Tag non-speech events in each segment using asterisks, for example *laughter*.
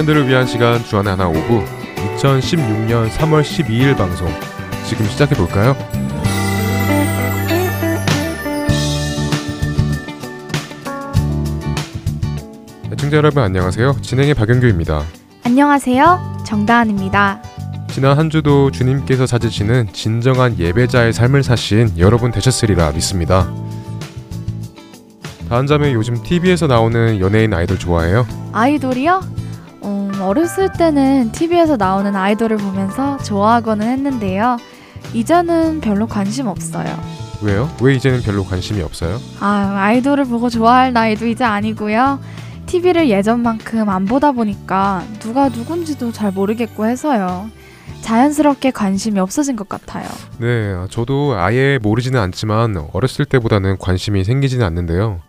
청년들을 위한 시간 주안의 하나 오부 2016년 3월 12일 방송 지금 시작해 볼까요? 애청자 여러분 안녕하세요. 진행의 박영규입니다. 안녕하세요. 정다은입니다. 지난 한 주도 주님께서 찾으시는 진정한 예배자의 삶을 사신 여러분 되셨으리라 믿습니다. 다한 자매 요즘 TV에서 나오는 연예인 아이돌 좋아해요? 아이돌이요? 음, 어렸을 때는 TV에서 나오는 아이돌을 보면서 좋아하고는 했는데요. 이제는 별로 관심 없어요. 왜요? 왜 이제는 별로 관심이 없어요? 아, 아이돌을 보고 좋아할 나이도 이제 아니고요. TV를 예전만큼 안 보다 보니까 누가 누군지도 잘 모르겠고 해서요. 자연스럽게 관심이 없어진 것 같아요. 네, 저도 아예 모르지는 않지만 어렸을 때보다는 관심이 생기지는 않는데요.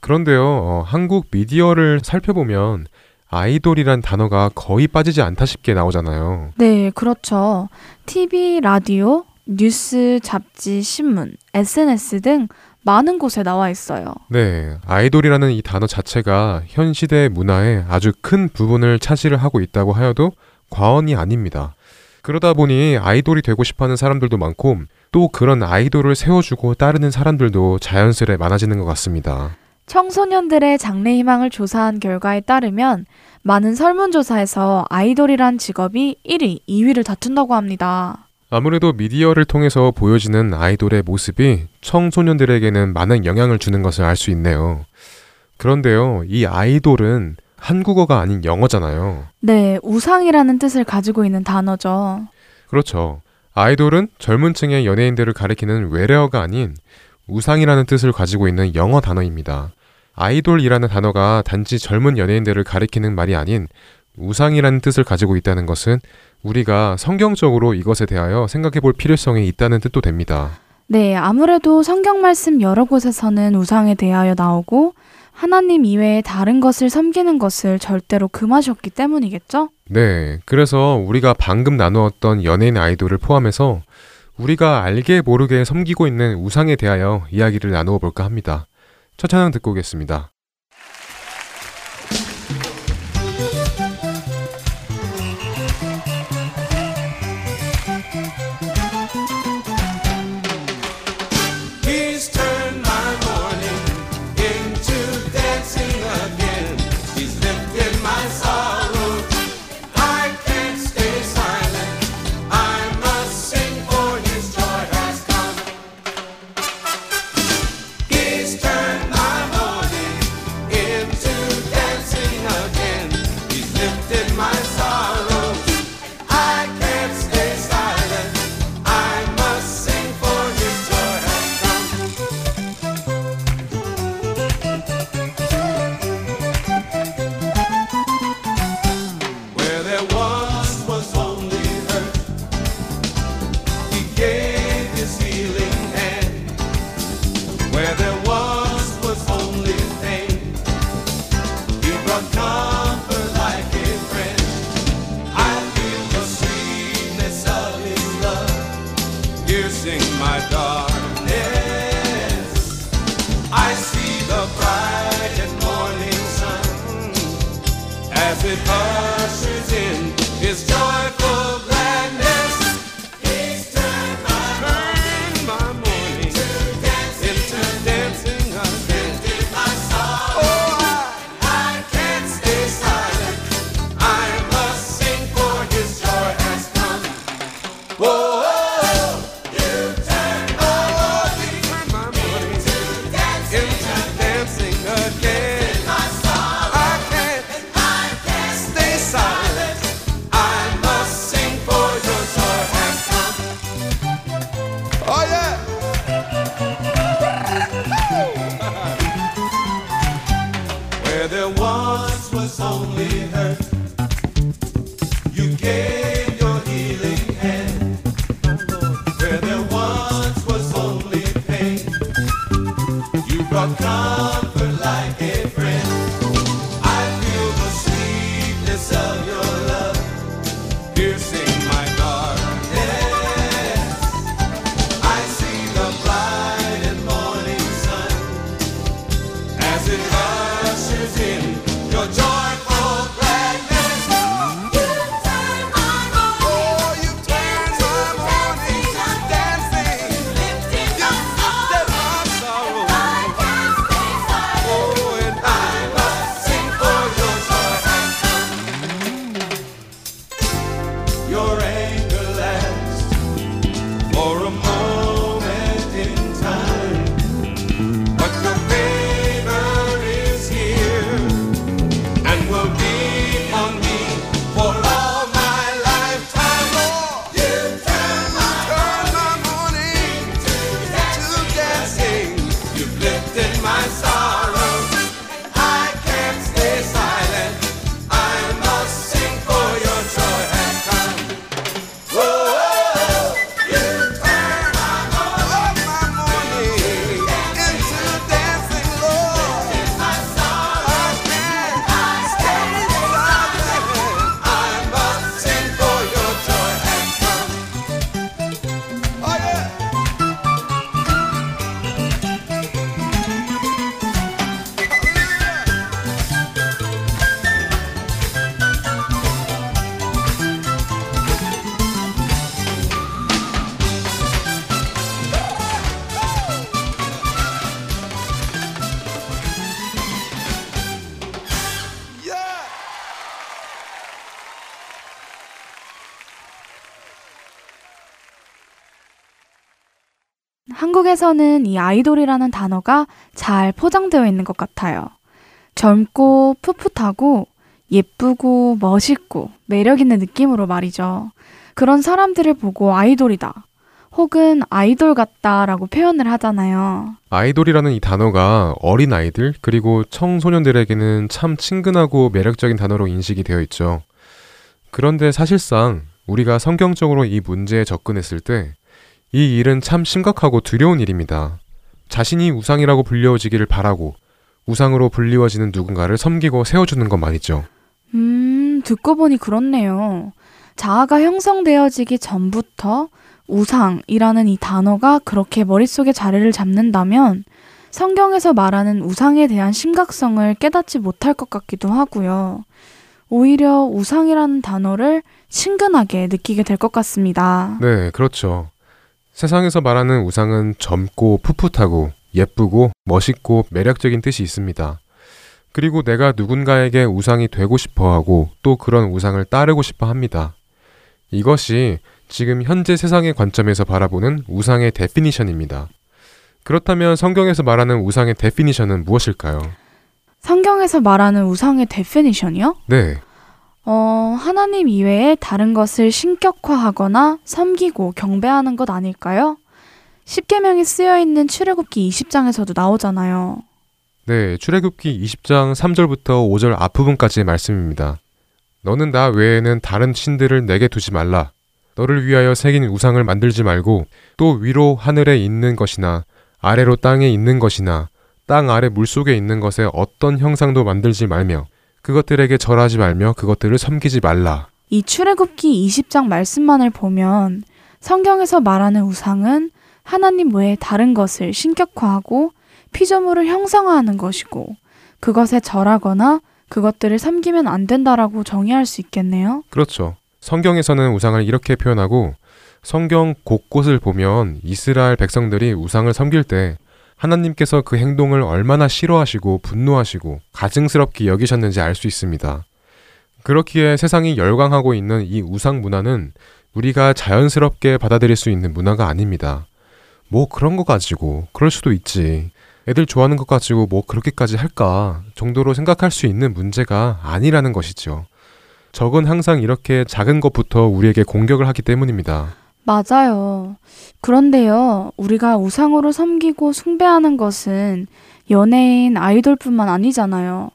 그런데요, 어, 한국 미디어를 살펴보면 아이돌이란 단어가 거의 빠지지 않다 싶게 나오잖아요. 네, 그렇죠. TV, 라디오, 뉴스, 잡지, 신문, SNS 등 많은 곳에 나와 있어요. 네, 아이돌이라는 이 단어 자체가 현 시대의 문화에 아주 큰 부분을 차지를 하고 있다고 하여도 과언이 아닙니다. 그러다 보니 아이돌이 되고 싶어 하는 사람들도 많고 또 그런 아이돌을 세워주고 따르는 사람들도 자연스레 많아지는 것 같습니다. 청소년들의 장래 희망을 조사한 결과에 따르면 많은 설문조사에서 아이돌이란 직업이 1위, 2위를 다툰다고 합니다. 아무래도 미디어를 통해서 보여지는 아이돌의 모습이 청소년들에게는 많은 영향을 주는 것을 알 수 있네요. 그런데요, 이 아이돌은 한국어가 아닌 영어잖아요. 네, 우상이라는 뜻을 가지고 있는 단어죠. 그렇죠. 아이돌은 젊은 층의 연예인들을 가리키는 외래어가 아닌 우상이라는 뜻을 가지고 있는 영어 단어입니다. 아이돌이라는 단어가 단지 젊은 연예인들을 가리키는 말이 아닌 우상이라는 뜻을 가지고 있다는 것은 우리가 성경적으로 이것에 대하여 생각해 볼 필요성이 있다는 뜻도 됩니다. 네, 아무래도 성경 말씀 여러 곳에서는 우상에 대하여 나오고 하나님 이외에 다른 것을 섬기는 것을 절대로 금하셨기 때문이겠죠? 네, 그래서 우리가 방금 나누었던 연예인 아이돌을 포함해서 우리가 알게 모르게 섬기고 있는 우상에 대하여 이야기를 나누어 볼까 합니다. 첫 찬양 듣고 오겠습니다. overcome. 한국에서는 이 아이돌이라는 단어가 잘 포장되어 있는 것 같아요. 젊고 풋풋하고 예쁘고 멋있고 매력 있는 느낌으로 말이죠. 그런 사람들을 보고 아이돌이다. 혹은 아이돌 같다라고 표현을 하잖아요. 아이돌이라는 이 단어가 어린 아이들 그리고 청소년들에게는 참 친근하고 매력적인 단어로 인식이 되어 있죠. 그런데 사실상 우리가 성경적으로 이 문제에 접근했을 때 이 일은 참 심각하고 두려운 일입니다. 자신이 우상이라고 불려지기를 바라고 우상으로 불리워지는 누군가를 섬기고 세워주는 것 말이죠. 음, 듣고 보니 그렇네요. 자아가 형성되어지기 전부터 우상이라는 이 단어가 그렇게 머릿속에 자리를 잡는다면 성경에서 말하는 우상에 대한 심각성을 깨닫지 못할 것 같기도 하고요. 오히려 우상이라는 단어를 친근하게 느끼게 될 것 같습니다. 네, 그렇죠. 세상에서 말하는 우상은 젊고 풋풋하고 예쁘고 멋있고 매력적인 뜻이 있습니다. 그리고 내가 누군가에게 우상이 되고 싶어 하고 또 그런 우상을 따르고 싶어 합니다. 이것이 지금 현재 세상의 관점에서 바라보는 우상의 definition입니다. 그렇다면 성경에서 말하는 우상의 definition은 무엇일까요? 성경에서 말하는 우상의 definition이요? 네, 어, 하나님 이외에 다른 것을 신격화하거나 섬기고 경배하는 것 아닐까요? 십계명이 쓰여 있는 출애굽기 20장에서도 나오잖아요. 네, 출애굽기 20장 3절부터 5절 앞부분까지의 말씀입니다. 너는 나 외에는 다른 신들을 내게 두지 말라. 너를 위하여 새긴 우상을 만들지 말고 또 위로 하늘에 있는 것이나 아래로 땅에 있는 것이나 땅 아래 물속에 있는 것에 어떤 형상도 만들지 말며 그것들에게 절하지 말며 그것들을 섬기지 말라. 이 출애굽기 20장 말씀만을 보면 성경에서 말하는 우상은 하나님 외에 다른 것을 신격화하고 피조물을 형상화하는 것이고 그것에 절하거나 그것들을 섬기면 안 된다라고 정의할 수 있겠네요. 그렇죠. 성경에서는 우상을 이렇게 표현하고 성경 곳곳을 보면 이스라엘 백성들이 우상을 섬길 때 하나님께서 그 행동을 얼마나 싫어하시고 분노하시고 가증스럽게 여기셨는지 알 수 있습니다. 그렇기에 세상이 열광하고 있는 이 우상 문화는 우리가 자연스럽게 받아들일 수 있는 문화가 아닙니다. 뭐 그런 거 가지고 그럴 수도 있지. 애들 좋아하는 것 가지고 뭐 그렇게까지 할까 정도로 생각할 수 있는 문제가 아니라는 것이죠. 적은 항상 이렇게 작은 것부터 우리에게 공격을 하기 때문입니다. 맞아요. 그런데요, 우리가 우상으로 섬기고 숭배하는 것은 연예인, 아이돌뿐만 아니잖아요.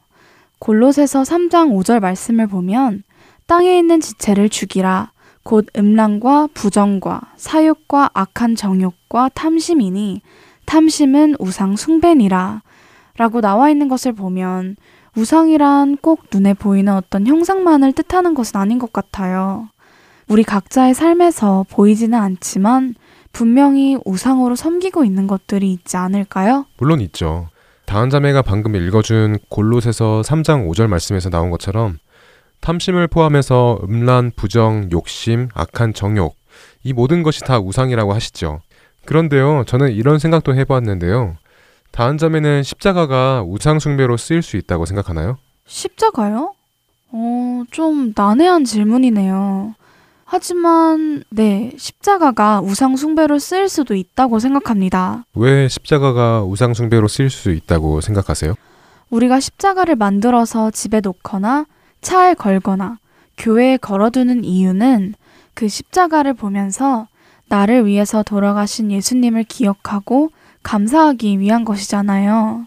골로새서 3장 5절 말씀을 보면 땅에 있는 지체를 죽이라. 곧 음란과 부정과 사욕과 악한 정욕과 탐심이니 탐심은 우상 숭배니라. 라고 나와 있는 것을 보면 우상이란 꼭 눈에 보이는 어떤 형상만을 뜻하는 것은 아닌 것 같아요. 우리 각자의 삶에서 보이지는 않지만 분명히 우상으로 섬기고 있는 것들이 있지 않을까요? 물론 있죠. 다은 자매가 방금 읽어준 골로새서 3장 5절 말씀에서 나온 것처럼 탐심을 포함해서 음란, 부정, 욕심, 악한 정욕 이 모든 것이 다 우상이라고 하시죠. 그런데요, 저는 이런 생각도 해보았는데요. 다은 자매는 십자가가 우상 숭배로 쓰일 수 있다고 생각하나요? 십자가요? 어, 좀 난해한 질문이네요. 하지만, 네, 십자가가 우상 숭배로 쓰일 수도 있다고 생각합니다. 왜 십자가가 우상 숭배로 쓰일 수 있다고 생각하세요? 우리가 십자가를 만들어서 집에 놓거나 차에 걸거나 교회에 걸어두는 이유는 그 십자가를 보면서 나를 위해서 돌아가신 예수님을 기억하고 감사하기 위한 것이잖아요.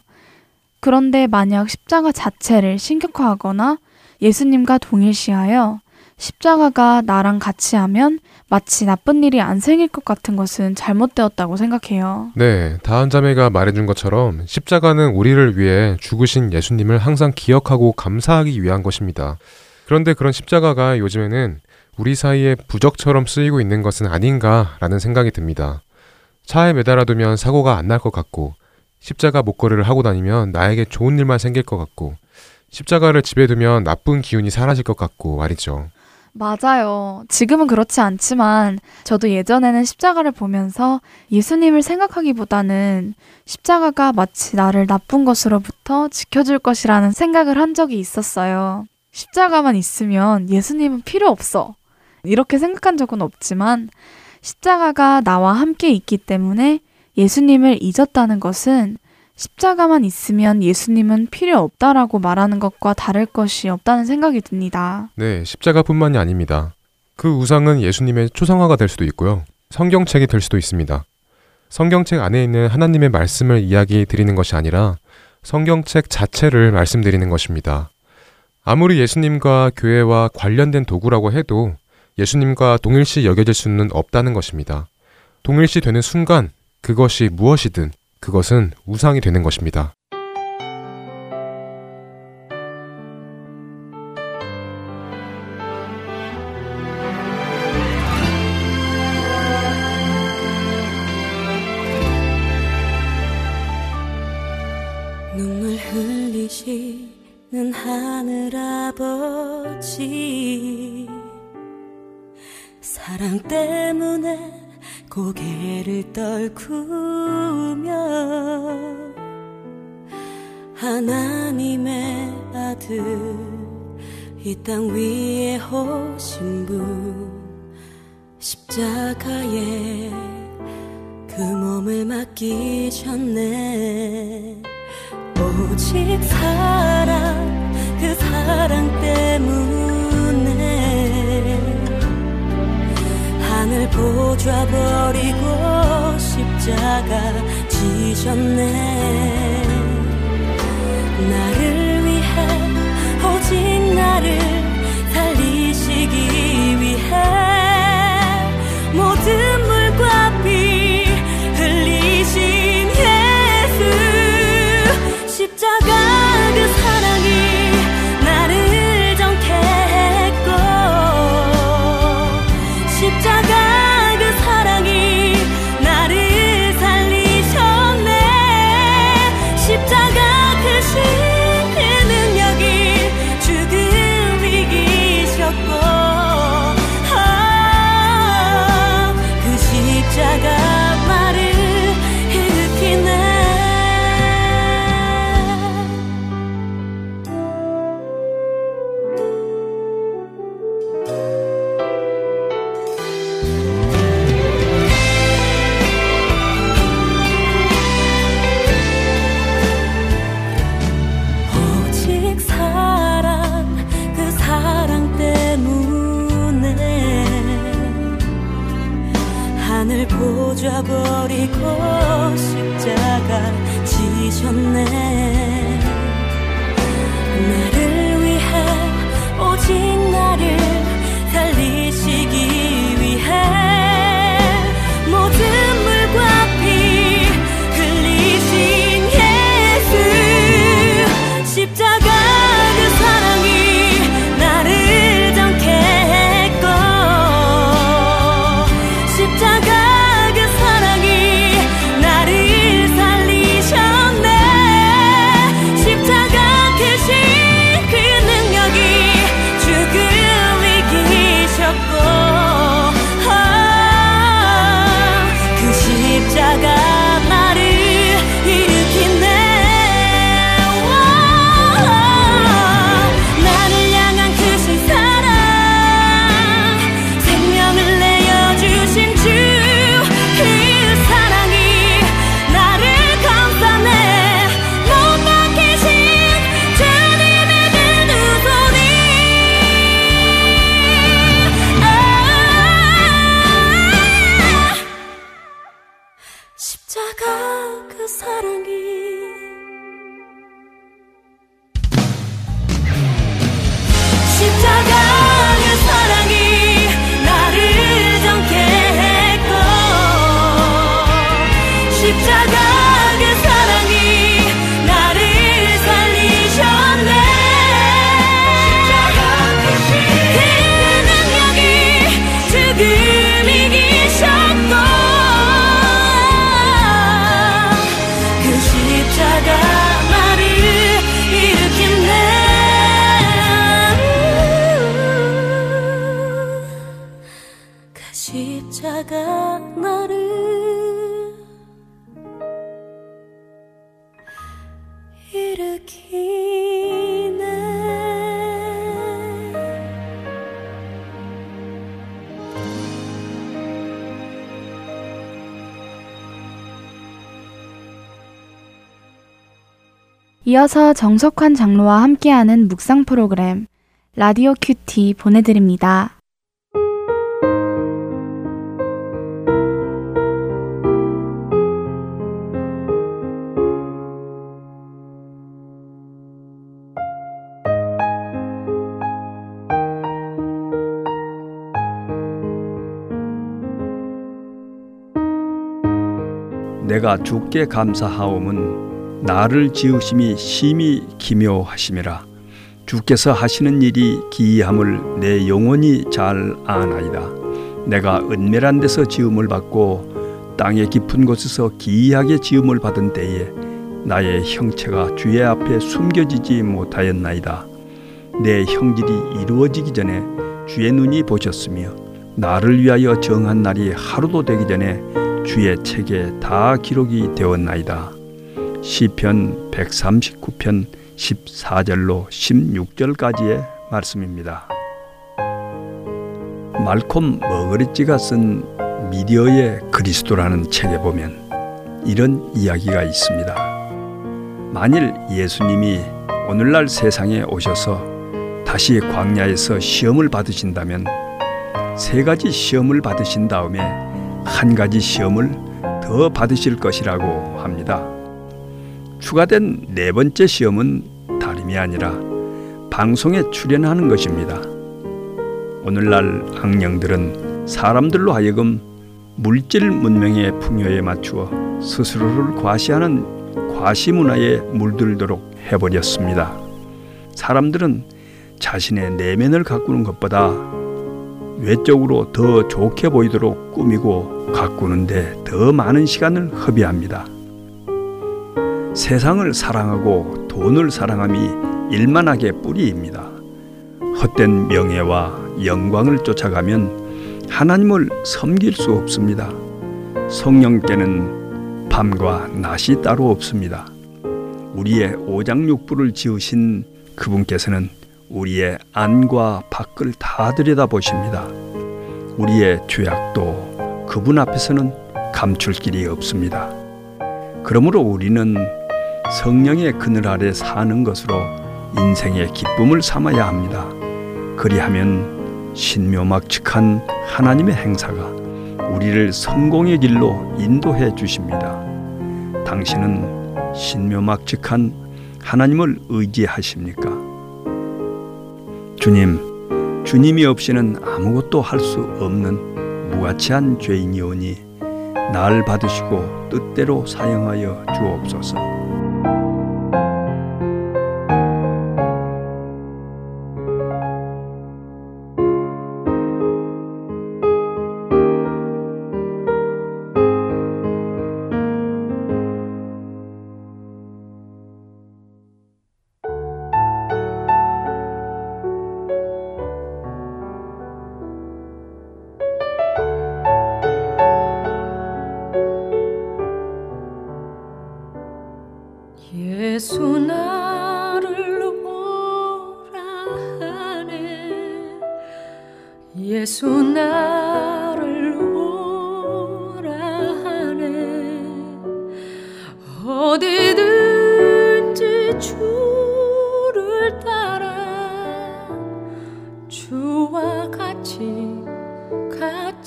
그런데 만약 십자가 자체를 신격화하거나 예수님과 동일시하여 십자가가 나랑 같이 하면 마치 나쁜 일이 안 생길 것 같은 것은 잘못되었다고 생각해요. 네, 다한 자매가 말해준 것처럼 십자가는 우리를 위해 죽으신 예수님을 항상 기억하고 감사하기 위한 것입니다. 그런데 그런 십자가가 요즘에는 우리 사이에 부적처럼 쓰이고 있는 것은 아닌가라는 생각이 듭니다. 차에 매달아두면 사고가 안 날 것 같고, 십자가 목걸이를 하고 다니면 나에게 좋은 일만 생길 것 같고, 십자가를 집에 두면 나쁜 기운이 사라질 것 같고 말이죠. 맞아요. 지금은 그렇지 않지만 저도 예전에는 십자가를 보면서 예수님을 생각하기보다는 십자가가 마치 나를 나쁜 것으로부터 지켜줄 것이라는 생각을 한 적이 있었어요. 십자가만 있으면 예수님은 필요 없어. 이렇게 생각한 적은 없지만 십자가가 나와 함께 있기 때문에 예수님을 잊었다는 것은 십자가만 있으면 예수님은 필요 없다라고 말하는 것과 다를 것이 없다는 생각이 듭니다. 네, 십자가뿐만이 아닙니다. 그 우상은 예수님의 초상화가 될 수도 있고요. 성경책이 될 수도 있습니다. 성경책 안에 있는 하나님의 말씀을 이야기 드리는 것이 아니라 성경책 자체를 말씀드리는 것입니다. 아무리 예수님과 교회와 관련된 도구라고 해도 예수님과 동일시 여겨질 수는 없다는 것입니다. 동일시 되는 순간 그것이 무엇이든 그것은 우상이 되는 것입니다. 사랑 때문에 고개를 떨구며 하나님의 아들 이 땅 위에 오신 분 십자가에 그 몸을 맡기셨네. 오직 사랑 그 사랑 때문 하늘 보좌 버리고 십자가 지셨네. 나를 위해 오직 나를 살리시기 위해 모든 이어서 정석환 장로와 함께하는 묵상 프로그램 라디오 큐티 보내드립니다. 내가 주께 감사하옴은 나를 지으심이 심히 기묘하심이라. 주께서 하시는 일이 기이함을 내 영혼이 잘 아나이다. 내가 은밀한 데서 지음을 받고 땅의 깊은 곳에서 기이하게 지음을 받은 때에 나의 형체가 주의 앞에 숨겨지지 못하였나이다. 내 형질이 이루어지기 전에 주의 눈이 보셨으며 나를 위하여 정한 날이 하루도 되기 전에 주의 책에 다 기록이 되었나이다. 시편 139편 14절로 16절까지의 말씀입니다. 말콤 머그리찌가 쓴 미디어의 그리스도라는 책에 보면 이런 이야기가 있습니다. 만일 예수님이 오늘날 세상에 오셔서 다시 광야에서 시험을 받으신다면 세 가지 시험을 받으신 다음에 한 가지 시험을 더 받으실 것이라고 합니다. 추가된 네 번째 시험은 다름이 아니라 방송에 출연하는 것입니다. 오늘날 악령들은 사람들로 하여금 물질 문명의 풍요에 맞추어 스스로를 과시하는 과시 문화에 물들도록 해버렸습니다. 사람들은 자신의 내면을 가꾸는 것보다 외적으로 더 좋게 보이도록 꾸미고 가꾸는데 더 많은 시간을 허비합니다. 세상을 사랑하고 돈을 사랑함이 일만하게 뿌리입니다. 헛된 명예와 영광을 쫓아가면 하나님을 섬길 수 없습니다. 성령께는 밤과 낮이 따로 없습니다. 우리의 오장육부를 지으신 그분께서는 우리의 안과 밖을 다 들여다보십니다. 우리의 죄악도 그분 앞에서는 감출 길이 없습니다. 그러므로 우리는 성령의 그늘 아래 사는 것으로 인생의 기쁨을 삼아야 합니다. 그리하면 신묘막측한 하나님의 행사가 우리를 성공의 길로 인도해 주십니다. 당신은 신묘막측한 하나님을 의지하십니까? 주님, 주님이 없이는 아무것도 할 수 없는 무가치한 죄인이오니 날 받으시고 뜻대로 사용하여 주옵소서.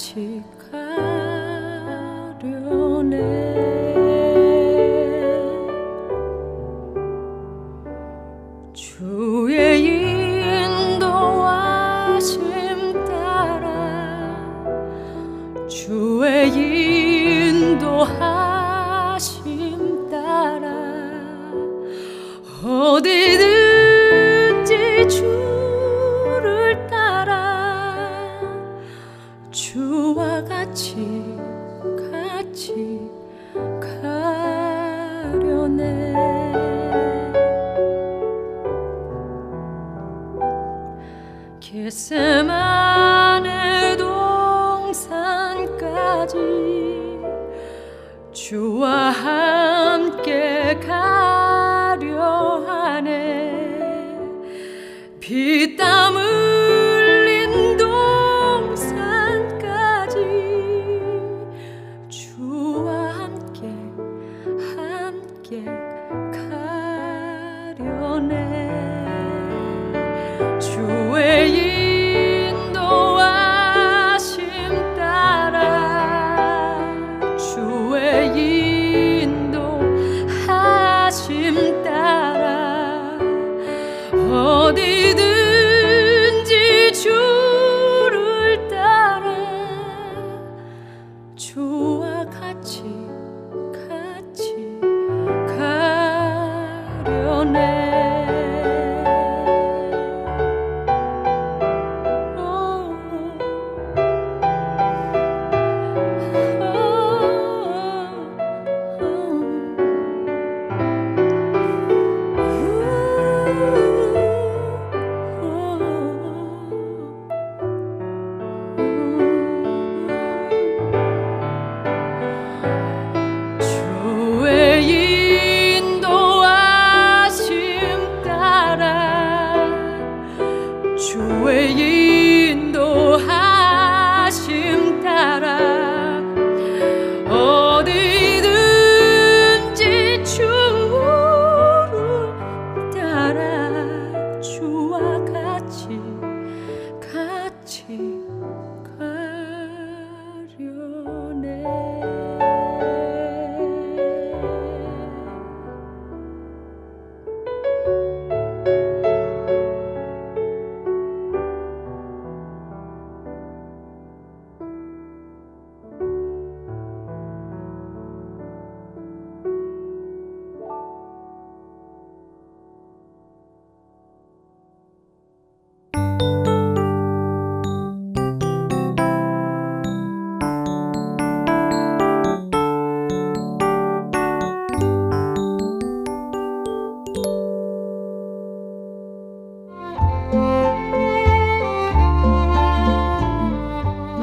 같이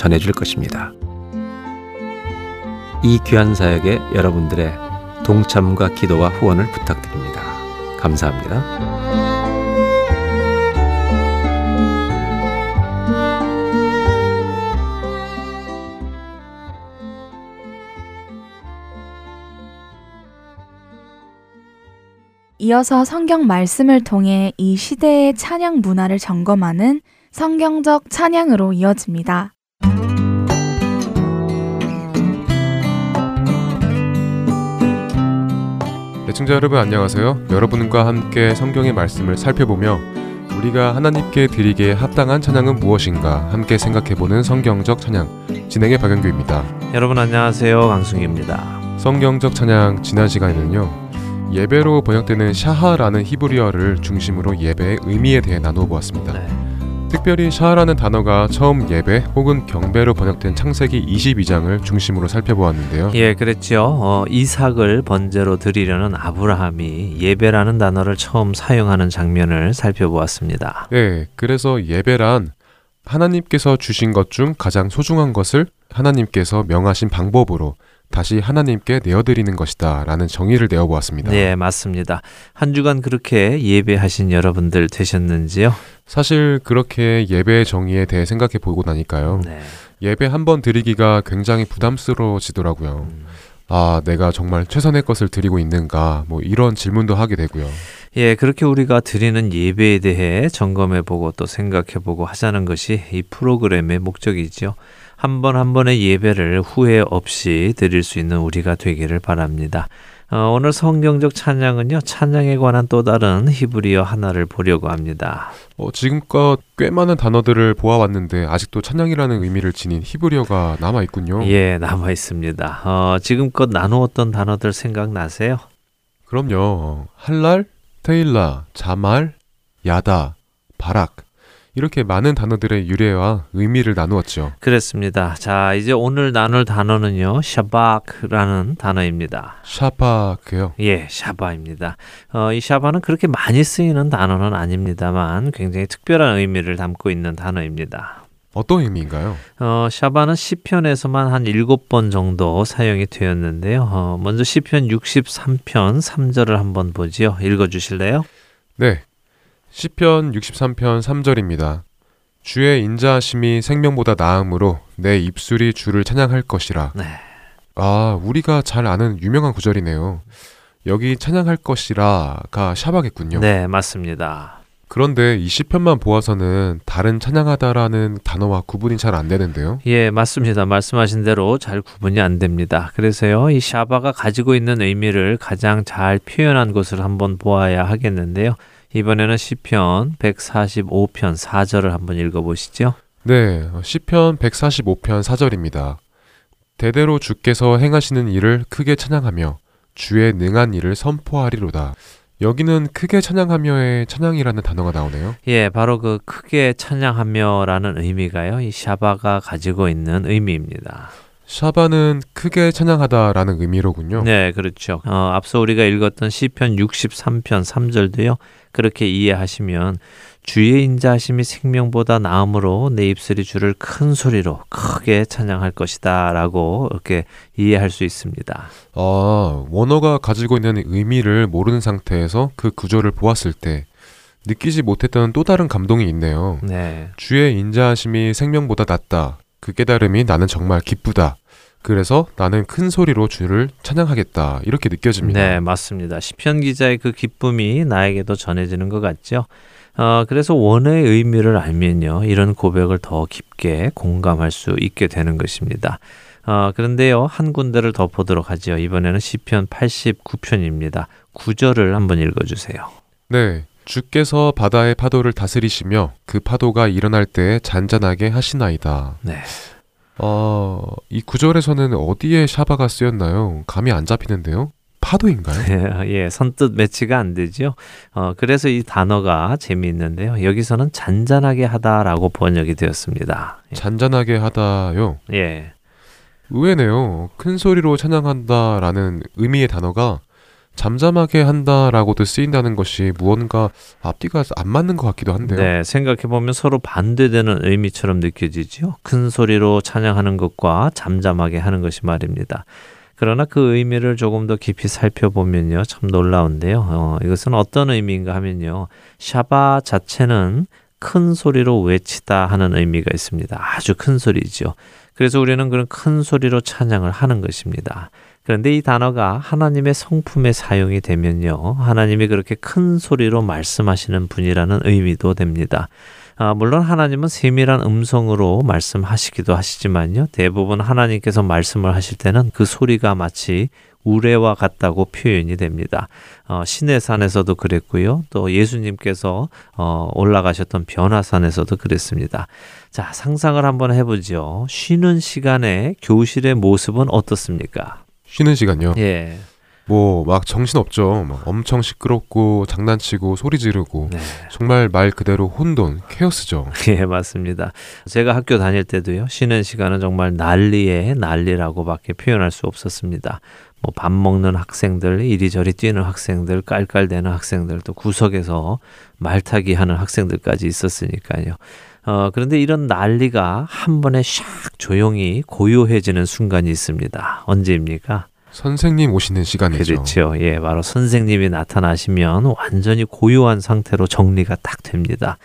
전해줄 것입니다. 이 귀한 사역에 여러분들의 동참과 기도와 후원을 부탁드립니다. 감사합니다. 이어서 성경 말씀을 통해 이 시대의 찬양 문화를 점검하는 성경적 찬양으로 이어집니다. 애청자 여러분 안녕하세요. 여러분과 함께 성경의 말씀을 살펴보며 우리가 하나님께 드리기에 합당한 찬양은 무엇인가 함께 생각해보는 성경적 찬양 진행의 박영규입니다. 여러분 안녕하세요. 강승규입니다. 성경적 찬양 지난 시간에는요. 예배로 번역되는 샤하라는 히브리어를 중심으로 예배의 의미에 대해 나누어 보았습니다. 네. 특별히 샤하라는 단어가 처음 예배 혹은 경배로 번역된 창세기 22장을 중심으로 살펴보았는데요. 예, 그랬죠. 어, 이삭을 번제로 드리려는 아브라함이 예배라는 단어를 처음 사용하는 장면을 살펴보았습니다. 네, 그래서 예배란 하나님께서 주신 것 중 가장 소중한 것을 하나님께서 명하신 방법으로 다시 하나님께 내어드리는 것이다 라는 정의를 내어보았습니다. 네, 맞습니다. 한 주간 그렇게 예배하신 여러분들 되셨는지요? 사실 그렇게 예배의 정의에 대해 생각해 보고 나니까요. 네. 예배 한 번 드리기가 굉장히 부담스러워지더라고요. 음. 아, 내가 정말 최선의 것을 드리고 있는가? 뭐 이런 질문도 하게 되고요. 예, 그렇게 우리가 드리는 예배에 대해 점검해 보고 또 생각해 보고 하자는 것이 이 프로그램의 목적이지요. 한번한 번의 예배를 후회 없이 드릴 수 있는 우리가 되기를 바랍니다. 어, 오늘 성경적 찬양은요, 찬양에 관한 또 다른 히브리어 하나를 보려고 합니다. 어, 지금껏 꽤 많은 단어들을 보아왔는데 아직도 찬양이라는 의미를 지닌 히브리어가 남아 있군요. 예, 남아 있습니다. 어, 지금껏 나누었던 단어들 생각나세요? 그럼요. 할랄, 테일라, 자말, 야다, 바락 이렇게 많은 단어들의 유래와 의미를 나누었죠. 그렇습니다. 자, 이제 오늘 나눌 단어는요, 샤바크라는 단어입니다. 샤바크요. 예, 샤바입니다. 어, 이 샤바는 그렇게 많이 쓰이는 단어는 아닙니다만 굉장히 특별한 의미를 담고 있는 단어입니다. 어떤 의미인가요? 어, 샤바는 시편에서만 한 일곱 번 정도 사용이 되었는데요. 어, 먼저 시편 63편 3절을 한번 보지요. 읽어 주실래요? 네. 시편 63편 3절입니다. 주의 인자하심이 생명보다 나음으로 내 입술이 주를 찬양할 것이라. 네. 아, 우리가 잘 아는 유명한 구절이네요. 여기 찬양할 것이라가 샤바겠군요. 네, 맞습니다. 그런데 이 시편만 보아서는 다른 찬양하다라는 단어와 구분이 잘 안 되는데요. 예, 맞습니다. 말씀하신 대로 잘 구분이 안 됩니다. 그래서요, 이 샤바가 가지고 있는 의미를 가장 잘 표현한 것을 한번 보아야 하겠는데요. 이번에는 시편 145편 4절을 한번 읽어보시죠. 네, 시편 145편 4절입니다. 대대로 주께서 행하시는 일을 크게 찬양하며 주의 능한 일을 선포하리로다. 여기는 크게 찬양하며의 찬양이라는 단어가 나오네요. 예, 바로 그 크게 찬양하며라는 의미가요. 이 샤바가 가지고 있는 의미입니다. 샤바는 크게 찬양하다라는 의미로군요. 네, 그렇죠. 어, 앞서 우리가 읽었던 시편 63편 3절도요. 그렇게 이해하시면 주의 인자하심이 생명보다 나음으로 내 입술이 주를 큰 소리로 크게 찬양할 것이다라고 이렇게 이해할 수 있습니다. 아, 원어가 가지고 있는 의미를 모르는 상태에서 그 구절을 보았을 때 느끼지 못했던 또 다른 감동이 있네요. 네. 주의 인자하심이 생명보다 낫다. 그 깨달음이 나는 정말 기쁘다. 그래서 나는 큰 소리로 주를 찬양하겠다. 이렇게 느껴집니다. 네, 맞습니다. 시편 기자의 그 기쁨이 나에게도 전해지는 것 같죠. 어, 그래서 원어의 의미를 알면요, 이런 고백을 더 깊게 공감할 수 있게 되는 것입니다. 어, 그런데요, 한 군데를 더 보도록 하죠. 이번에는 시편 89편입니다. 9절을 한번 읽어 주세요. 네. 주께서 바다의 파도를 다스리시며 그 파도가 일어날 때 잔잔하게 하시나이다. 네. 어, 이 구절에서는 어디에 샤바가 쓰였나요? 감이 안 잡히는데요. 파도인가요? *laughs* 예, 선뜻 매치가 안 되죠. 어, 그래서 이 단어가 재미있는데요. 여기서는 잔잔하게 하다라고 번역이 되었습니다. 잔잔하게 하다요. 예. 의외네요. 큰 소리로 찬양한다라는 의미의 단어가 잠잠하게 한다라고도 쓰인다는 것이 무언가 앞뒤가 안 맞는 것 같기도 한데요. 네, 생각해 보면 서로 반대되는 의미처럼 느껴지지요. 큰 소리로 찬양하는 것과 잠잠하게 하는 것이 말입니다. 그러나 그 의미를 조금 더 깊이 살펴보면요, 참 놀라운데요. 어, 이것은 어떤 의미인가 하면요, 샤바 자체는 큰 소리로 외치다 하는 의미가 있습니다. 아주 큰 소리죠. 그래서 우리는 그런 큰 소리로 찬양을 하는 것입니다. 그런데 이 단어가 하나님의 성품에 사용이 되면요. 하나님이 그렇게 큰 소리로 말씀하시는 분이라는 의미도 됩니다. 아, 물론 하나님은 세밀한 음성으로 말씀하시기도 하시지만요. 대부분 하나님께서 말씀을 하실 때는 그 소리가 마치 우레와 같다고 표현이 됩니다. 어, 시내산에서도 그랬고요. 또 예수님께서 어, 올라가셨던 변화산에서도 그랬습니다. 자, 상상을 한번 해보죠. 쉬는 시간에 교실의 모습은 어떻습니까? 쉬는 시간요. 예. 뭐 막 정신 없죠. 막 엄청 시끄럽고 장난치고 소리 지르고 네. 정말 말 그대로 혼돈, 케오스죠. *laughs* 예, 맞습니다. 제가 학교 다닐 때도요, 쉬는 시간은 정말 난리에 난리라고밖에 표현할 수 없었습니다. 뭐 밥 먹는 학생들, 이리저리 뛰는 학생들, 깔깔대는 학생들, 또 구석에서 말타기 하는 학생들까지 있었으니까요. 어, 그런데 이런 난리가 한 번에 샥 조용히 고요해지는 순간이 있습니다. 언제입니까? 선생님 오시는 시간이죠. 그렇죠. 예, 바로 선생님이 나타나시면 완전히 고요한 상태로 정리가 딱 됩니다.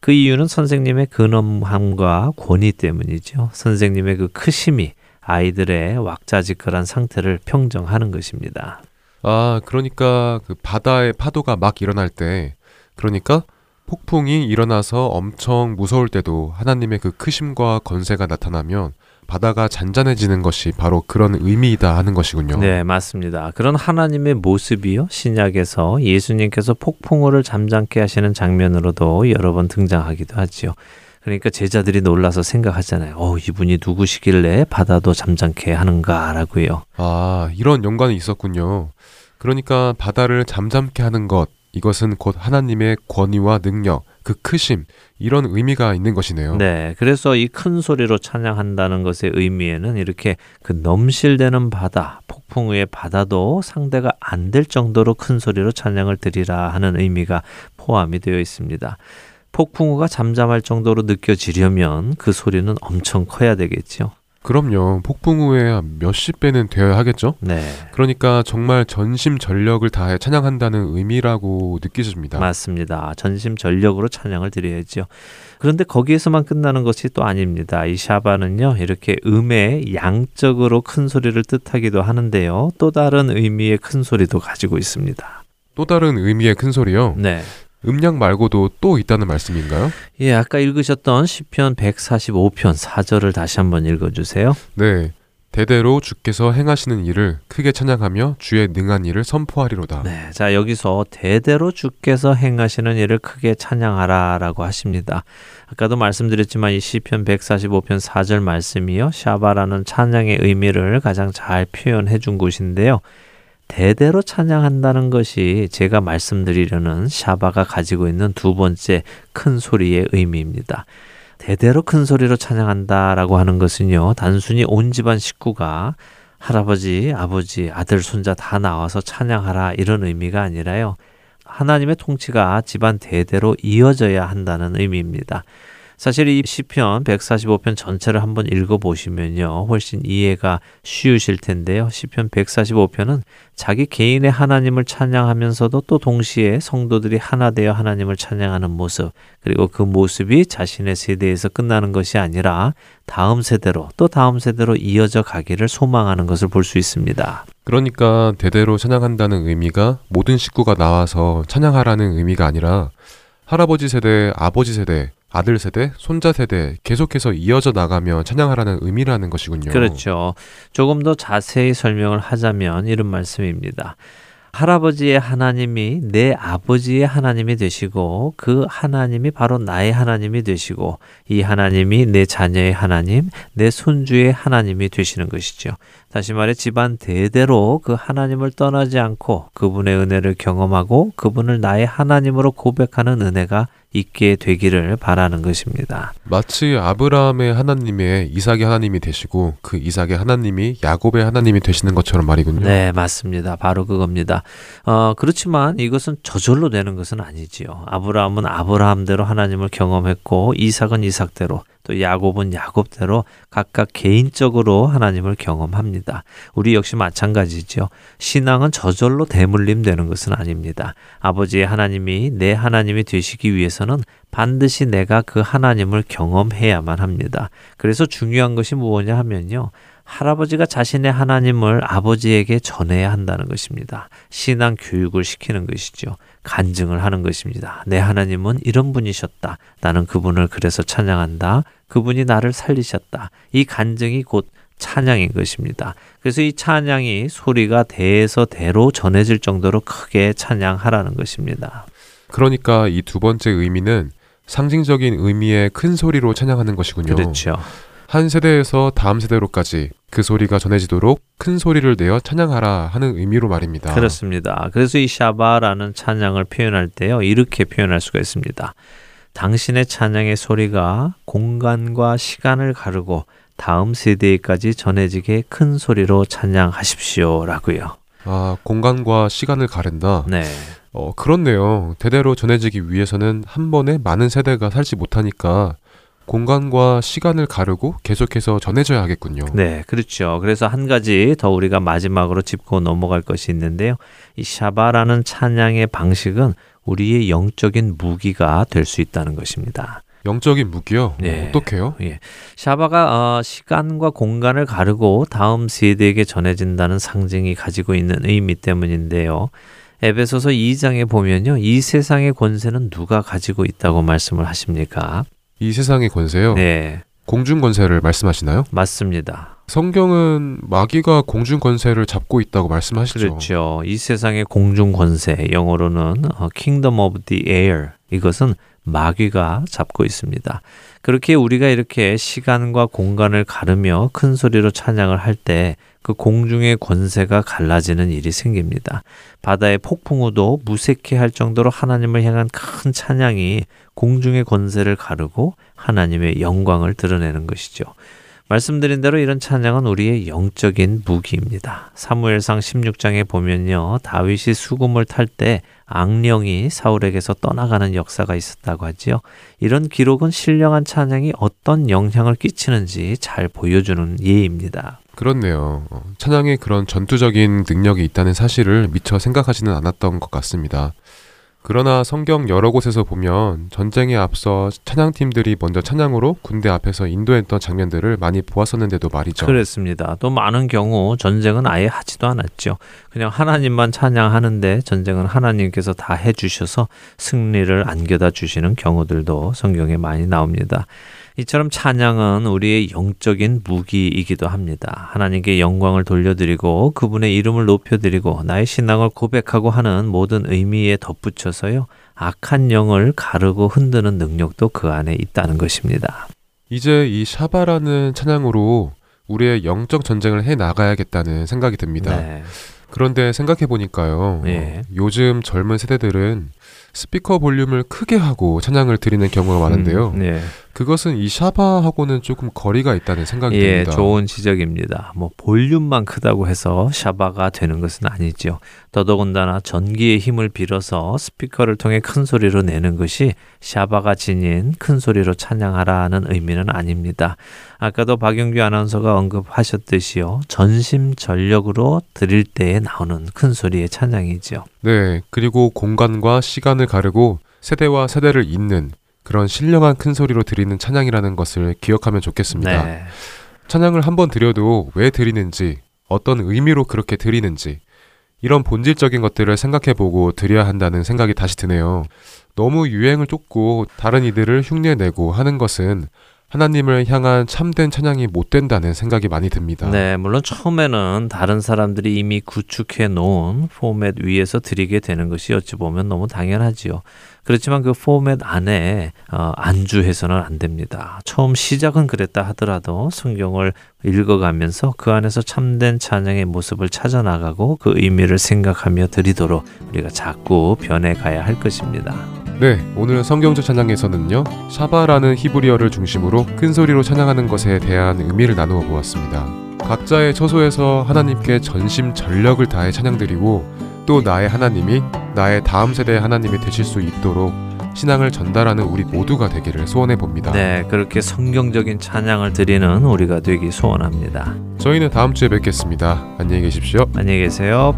그 이유는 선생님의 근엄함과 권위 때문이죠. 선생님의 그 크심이 아이들의 왁자지껄한 상태를 평정하는 것입니다. 아, 그러니까 그 바다의 파도가 막 일어날 때, 그러니까 폭풍이 일어나서 엄청 무서울 때도 하나님의 그 크심과 건세가 나타나면 바다가 잔잔해지는 것이 바로 그런 의미이다 하는 것이군요. 네, 맞습니다. 그런 하나님의 모습이요. 신약에서 예수님께서 폭풍우를 잠잠케 하시는 장면으로도 여러 번 등장하기도 하지요. 그러니까 제자들이 놀라서 생각하잖아요. 어, 이분이 누구시길래 바다도 잠잠케 하는가라고요. 아, 이런 연관이 있었군요. 그러니까 바다를 잠잠케 하는 것, 이것은 곧 하나님의 권위와 능력, 그 크심, 이런 의미가 있는 것이네요. 네, 그래서 이 큰 소리로 찬양한다는 것의 의미에는 이렇게 그 넘실대는 바다, 폭풍우의 바다도 상대가 안 될 정도로 큰 소리로 찬양을 드리라 하는 의미가 포함이 되어 있습니다. 폭풍우가 잠잠할 정도로 느껴지려면 그 소리는 엄청 커야 되겠죠. 그럼요. 폭풍우의 몇십 배는 되어야 하겠죠? 네. 그러니까 정말 전심 전력을 다해 찬양한다는 의미라고 느껴집니다. 맞습니다. 전심 전력으로 찬양을 드려야죠. 그런데 거기에서만 끝나는 것이 또 아닙니다. 이 샤바는요, 이렇게 음의 양적으로 큰 소리를 뜻하기도 하는데요. 또 다른 의미의 큰 소리도 가지고 있습니다. 또 다른 의미의 큰 소리요. 네. 음량 말고도 또 있다는 말씀인가요? 예, 아까 읽으셨던 시편 145편 4절을 다시 한번 읽어 주세요. 네. 대대로 주께서 행하시는 일을 크게 찬양하며 주의 능한 일을 선포하리로다. 네. 자, 여기서 대대로 주께서 행하시는 일을 크게 찬양하라라고 하십니다. 아까도 말씀드렸지만 이 시편 145편 4절 말씀이요. 샤바라는 찬양의 의미를 가장 잘 표현해 준 곳인데요. 대대로 찬양한다는 것이 제가 말씀드리려는 샤바가 가지고 있는 두 번째 큰 소리의 의미입니다. 대대로 큰 소리로 찬양한다라고 하는 것은요, 단순히 온 집안 식구가 할아버지, 아버지, 아들, 손자 다 나와서 찬양하라 이런 의미가 아니라요. 하나님의 통치가 집안 대대로 이어져야 한다는 의미입니다. 사실 이 시편 145편 전체를 한번 읽어 보시면요. 훨씬 이해가 쉬우실 텐데요. 시편 145편은 자기 개인의 하나님을 찬양하면서도 또 동시에 성도들이 하나 되어 하나님을 찬양하는 모습, 그리고 그 모습이 자신의 세대에서 끝나는 것이 아니라 다음 세대로 또 다음 세대로 이어져 가기를 소망하는 것을 볼 수 있습니다. 그러니까 대대로 찬양한다는 의미가 모든 식구가 나와서 찬양하라는 의미가 아니라 할아버지 세대, 아버지 세대, 아들 세대, 손자 세대 계속해서 이어져 나가며 찬양하라는 의미라는 것이군요. 그렇죠. 조금 더 자세히 설명을 하자면 이런 말씀입니다. 할아버지의 하나님이 내 아버지의 하나님이 되시고 그 하나님이 바로 나의 하나님이 되시고 이 하나님이 내 자녀의 하나님, 내 손주의 하나님이 되시는 것이죠. 다시 말해 집안 대대로 그 하나님을 떠나지 않고 그분의 은혜를 경험하고 그분을 나의 하나님으로 고백하는 은혜가 있게 되기를 바라는 것입니다. 마치 아브라함의 하나님의 이삭의 하나님이 되시고 그 이삭의 하나님이 야곱의 하나님이 되시는 것처럼 말이군요. 네, 맞습니다. 바로 그겁니다. 어, 그렇지만 이것은 저절로 되는 것은 아니지요. 아브라함은 아브라함대로 하나님을 경험했고 이삭은 이삭대로 또 야곱은 야곱대로 각각 개인적으로 하나님을 경험합니다. 우리 역시 마찬가지죠. 신앙은 저절로 대물림 되는 것은 아닙니다. 아버지의 하나님이 내 하나님이 되시기 위해서는 반드시 내가 그 하나님을 경험해야만 합니다. 그래서 중요한 것이 무엇냐 하면요. 할아버지가 자신의 하나님을 아버지에게 전해야 한다는 것입니다. 신앙 교육을 시키는 것이죠. 간증을 하는 것입니다. 내 하나님은 이런 분이셨다. 나는 그분을 그래서 찬양한다. 그분이 나를 살리셨다. 이 간증이 곧 찬양인 것입니다. 그래서 이 찬양이 소리가 대에서 대로 전해질 정도로 크게 찬양하라는 것입니다. 그러니까 이 두 번째 의미는 상징적인 의미의 큰 소리로 찬양하는 것이군요. 그렇죠. 한 세대에서 다음 세대로까지 그 소리가 전해지도록 큰 소리를 내어 찬양하라 하는 의미로 말입니다. 그렇습니다. 그래서 이 샤바라는 찬양을 표현할 때요. 이렇게 표현할 수가 있습니다. 당신의 찬양의 소리가 공간과 시간을 가르고 다음 세대까지 전해지게 큰 소리로 찬양하십시오라고요. 아, 공간과 시간을 가른다. 네. 어, 그렇네요. 대대로 전해지기 위해서는 한 번에 많은 세대가 살지 못하니까 공간과 시간을 가르고 계속해서 전해져야 하겠군요. 네, 그렇죠. 그래서 한 가지 더 우리가 마지막으로 짚고 넘어갈 것이 있는데요. 이 샤바라는 찬양의 방식은 우리의 영적인 무기가 될 수 있다는 것입니다. 영적인 무기요? 네. 어떻게요? 예. 샤바가 어, 시간과 공간을 가르고 다음 세대에게 전해진다는 상징이 가지고 있는 의미 때문인데요. 에베소서 2장에 보면요. 이 세상의 권세는 누가 가지고 있다고 말씀을 하십니까? 이 세상의 권세요? 네, 공중 권세를 말씀하시나요? 맞습니다. 성경은 마귀가 공중 권세를 잡고 있다고 말씀하시죠. 그렇죠. 이 세상의 공중 권세, 영어로는 어, Kingdom of the Air. 이것은 마귀가 잡고 있습니다. 그렇게 우리가 이렇게 시간과 공간을 가르며 큰 소리로 찬양을 할 때 그 공중의 권세가 갈라지는 일이 생깁니다. 바다의 폭풍우도 무색해 할 정도로 하나님을 향한 큰 찬양이 공중의 권세를 가르고 하나님의 영광을 드러내는 것이죠. 말씀드린 대로 이런 찬양은 우리의 영적인 무기입니다. 사무엘상 16장에 보면요. 다윗이 수금을 탈 때 악령이 사울에게서 떠나가는 역사가 있었다고 하지요. 이런 기록은 신령한 찬양이 어떤 영향을 끼치는지 잘 보여주는 예입니다. 그렇네요. 어, 찬양에 그런 전투적인 능력이 있다는 사실을 미처 생각하지는 않았던 것 같습니다. 그러나 성경 여러 곳에서 보면 전쟁에 앞서 찬양팀들이 먼저 찬양으로 군대 앞에서 인도했던 장면들을 많이 보았었는데도 말이죠. 그렇습니다. 또 많은 경우 전쟁은 아예 하지도 않았죠. 그냥 하나님만 찬양하는데 전쟁은 하나님께서 다 해주셔서 승리를 안겨다 주시는 경우들도 성경에 많이 나옵니다. 이처럼 찬양은 우리의 영적인 무기이기도 합니다. 하나님께 영광을 돌려드리고 그분의 이름을 높여드리고 나의 신앙을 고백하고 하는 모든 의미에 덧붙여서요. 악한 영을 가르고 흔드는 능력도 그 안에 있다는 것입니다. 이제 이 샤바라는 찬양으로 우리의 영적 전쟁을 해 나가야겠다는 생각이 듭니다. 네. 그런데 생각해 보니까요. 예. 요즘 젊은 세대들은 스피커 볼륨을 크게 하고 찬양을 드리는 경우가 많은데요. 음, 네. 그것은 이 샤바하고는 조금 거리가 있다는 생각이 예, 듭니다. 좋은 지적입니다. 뭐 볼륨만 크다고 해서 샤바가 되는 것은 아니죠. 더더군다나 전기의 힘을 빌어서 스피커를 통해 큰 소리로 내는 것이 샤바가 지닌 큰 소리로 찬양하라는 의미는 아닙니다. 아까도 박영규 아나운서가 언급하셨듯이요. 전심 전력으로 드릴 때에 나오는 큰 소리의 찬양이죠. 네, 그리고 공간과 시간을 가르고 세대와 세대를 잇는 그런 신령한 큰 소리로 드리는 찬양이라는 것을 기억하면 좋겠습니다. 네. 찬양을 한 번 드려도 왜 드리는지, 어떤 의미로 그렇게 드리는지, 이런 본질적인 것들을 생각해보고 드려야 한다는 생각이 다시 드네요. 너무 유행을 쫓고 다른 이들을 흉내내고 하는 것은 하나님을 향한 참된 찬양이 못 된다는 생각이 많이 듭니다. 네, 물론 처음에는 다른 사람들이 이미 구축해 놓은 포맷 위에서 드리게 되는 것이 어찌 보면 너무 당연하지요. 그렇지만 그 포맷 안에 어, 안주해서는 안 됩니다. 처음 시작은 그랬다 하더라도 성경을 읽어가면서 그 안에서 참된 찬양의 모습을 찾아나가고 그 의미를 생각하며 드리도록 우리가 자꾸 변해가야 할 것입니다. 네, 오늘 성경적 찬양에서는요, 샤바라는 히브리어를 중심으로 큰 소리로 찬양하는 것에 대한 의미를 나누어 보았습니다. 각자의 처소에서 하나님께 전심 전력을 다해 찬양드리고 또 나의 하나님이 나의 다음 세대의 하나님이 되실 수 있도록 신앙을 전달하는 우리 모두가 되기를 소원해 봅니다. 네, 그렇게 성경적인 찬양을 드리는 우리가 되기 소원합니다. 저희는 다음 주에 뵙겠습니다. 안녕히 계십시오. 안녕히 계세요.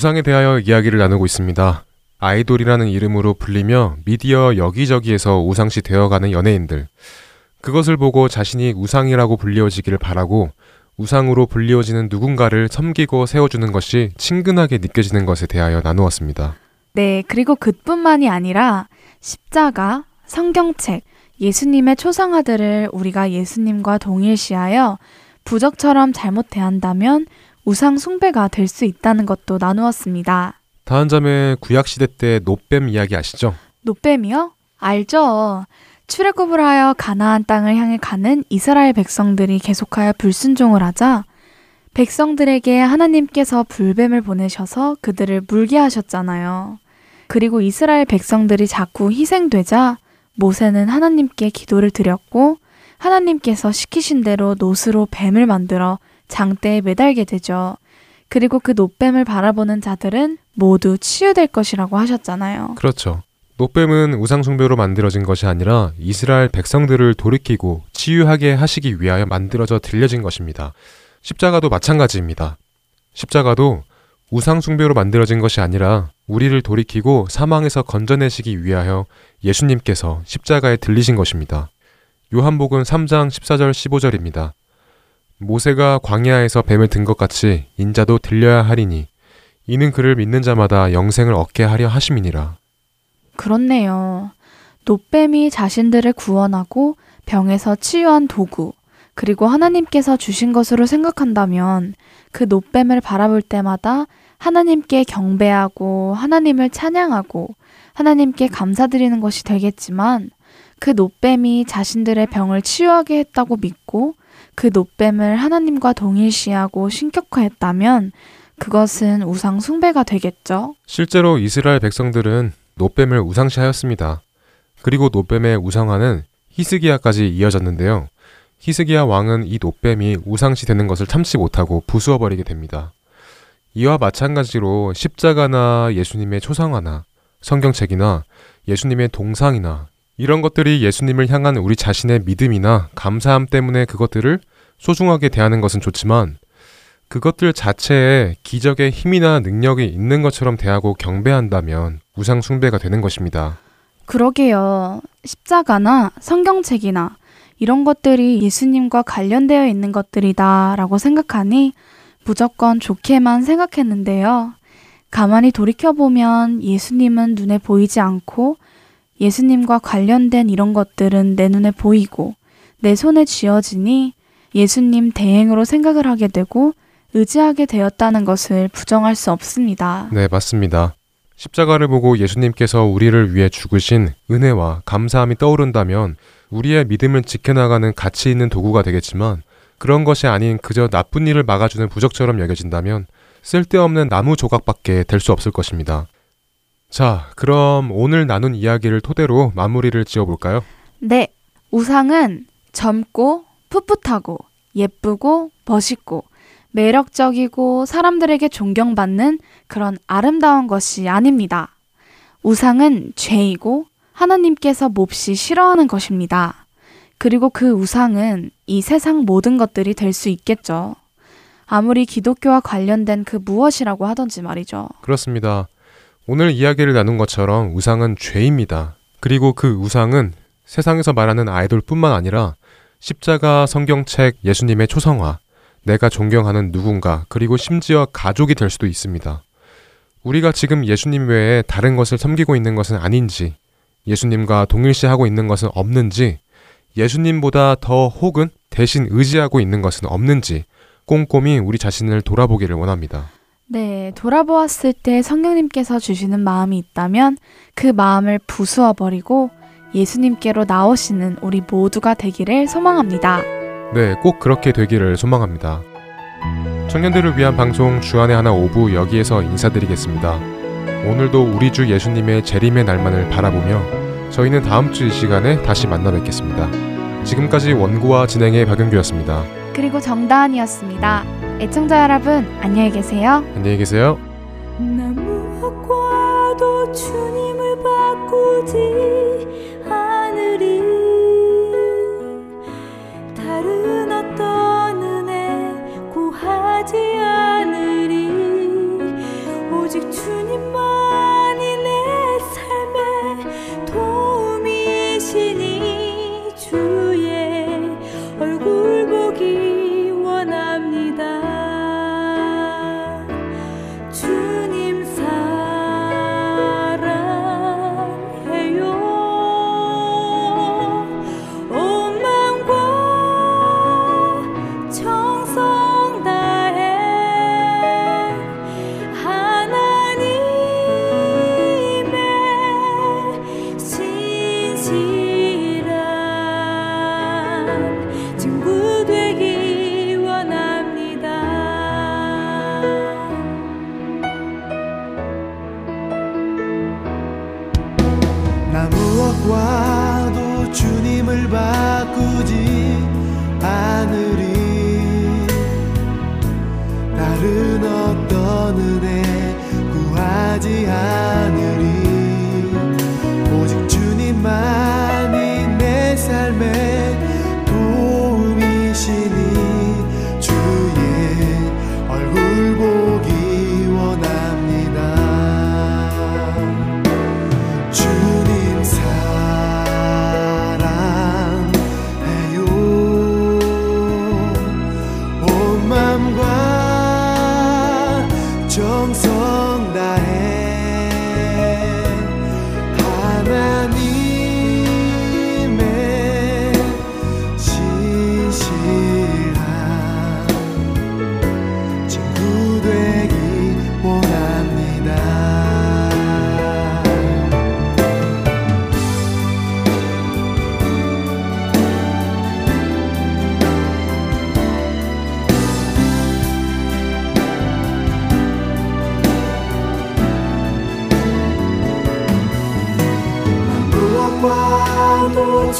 우상에 대하여 이야기를 나누고 있습니다. 아이돌이라는 이름으로 불리며 미디어 여기저기에서 우상시 되어가는 연예인들. 그것을 보고 자신이 우상이라고 불리워지기를 바라고 우상으로 불리워지는 누군가를 섬기고 세워주는 것이 친근하게 느껴지는 것에 대하여 나누었습니다. 네, 그리고 그뿐만이 아니라 십자가, 성경책, 예수님의 초상화들을 우리가 예수님과 동일시하여 부적처럼 잘못 대한다면 우상 숭배가 될 수 있다는 것도 나누었습니다. 다한 점에 구약시대 때 노뱀 이야기 아시죠? 노뱀이요? 알죠. 출애굽을 하여 가나안 땅을 향해 가는 이스라엘 백성들이 계속하여 불순종을 하자 백성들에게 하나님께서 불뱀을 보내셔서 그들을 물게 하셨잖아요. 그리고 이스라엘 백성들이 자꾸 희생되자 모세는 하나님께 기도를 드렸고 하나님께서 시키신 대로 노스로 뱀을 만들어 장대에 매달게 되죠. 그리고 그 노뱀을 바라보는 자들은 모두 치유될 것이라고 하셨잖아요. 그렇죠. 노뱀은 우상숭배로 만들어진 것이 아니라 이스라엘 백성들을 돌이키고 치유하게 하시기 위하여 만들어져 들려진 것입니다. 십자가도 마찬가지입니다. 십자가도 우상숭배로 만들어진 것이 아니라 우리를 돌이키고 사망에서 건져내시기 위하여 예수님께서 십자가에 들리신 것입니다. 요한복음 3장 14절 15절입니다. 모세가 광야에서 뱀을 든 것 같이 인자도 들려야 하리니 이는 그를 믿는 자마다 영생을 얻게 하려 하심이니라. 그렇네요. 노뱀이 자신들을 구원하고 병에서 치유한 도구, 그리고 하나님께서 주신 것으로 생각한다면 그 노뱀을 바라볼 때마다 하나님께 경배하고 하나님을 찬양하고 하나님께 감사드리는 것이 되겠지만 그 노뱀이 자신들의 병을 치유하게 했다고 믿고 그 노뱀을 하나님과 동일시하고 신격화했다면 그것은 우상 숭배가 되겠죠. 실제로 이스라엘 백성들은 노뱀을 우상시하였습니다. 그리고 노뱀의 우상화는 히스기야까지 이어졌는데요. 히스기야 왕은 이 노뱀이 우상시 되는 것을 참지 못하고 부수어 버리게 됩니다. 이와 마찬가지로 십자가나 예수님의 초상화나 성경책이나 예수님의 동상이나 이런 것들이 예수님을 향한 우리 자신의 믿음이나 감사함 때문에 그것들을 소중하게 대하는 것은 좋지만 그것들 자체에 기적의 힘이나 능력이 있는 것처럼 대하고 경배한다면 우상 숭배가 되는 것입니다. 그러게요. 십자가나 성경책이나 이런 것들이 예수님과 관련되어 있는 것들이다라고 생각하니 무조건 좋게만 생각했는데요. 가만히 돌이켜보면 예수님은 눈에 보이지 않고 예수님과 관련된 이런 것들은 내 눈에 보이고 내 손에 쥐어지니 예수님 대행으로 생각을 하게 되고 의지하게 되었다는 것을 부정할 수 없습니다. 네, 맞습니다. 십자가를 보고 예수님께서 우리를 위해 죽으신 은혜와 감사함이 떠오른다면 우리의 믿음을 지켜나가는 가치 있는 도구가 되겠지만 그런 것이 아닌 그저 나쁜 일을 막아주는 부적처럼 여겨진다면 쓸데없는 나무 조각밖에 될 수 없을 것입니다. 자, 그럼 오늘 나눈 이야기를 토대로 마무리를 지어볼까요? 네, 우상은 젊고 풋풋하고 예쁘고 멋있고 매력적이고 사람들에게 존경받는 그런 아름다운 것이 아닙니다. 우상은 죄이고 하나님께서 몹시 싫어하는 것입니다. 그리고 그 우상은 이 세상 모든 것들이 될 수 있겠죠. 아무리 기독교와 관련된 그 무엇이라고 하던지 말이죠. 그렇습니다. 오늘 이야기를 나눈 것처럼 우상은 죄입니다. 그리고 그 우상은 세상에서 말하는 아이돌뿐만 아니라 십자가, 성경책, 예수님의 초성화, 내가 존경하는 누군가, 그리고 심지어 가족이 될 수도 있습니다. 우리가 지금 예수님 외에 다른 것을 섬기고 있는 것은 아닌지, 예수님과 동일시하고 있는 것은 없는지, 예수님보다 더 혹은 대신 의지하고 있는 것은 없는지 꼼꼼히 우리 자신을 돌아보기를 원합니다. 네, 돌아보았을 때 성령님께서 주시는 마음이 있다면 그 마음을 부수어 버리고 예수님께로 나오시는 우리 모두가 되기를 소망합니다. 네, 꼭 그렇게 되기를 소망합니다. 청년들을 위한 방송 주안의 하나 오부 여기에서 인사드리겠습니다. 오늘도 우리 주 예수님의 재림의 날만을 바라보며 저희는 다음 주 이 시간에 다시 만나 뵙겠습니다. 지금까지 원고와 진행의 박영규였습니다. 그리고 정다은이었습니다. 애청자 여러분, 안녕히 계세요. 안녕히 계세요. 나무와과도 주님을 바꾸지 않으리. 다른 어떤 은혜 구하지 않으리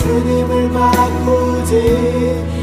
주님을 바꾸지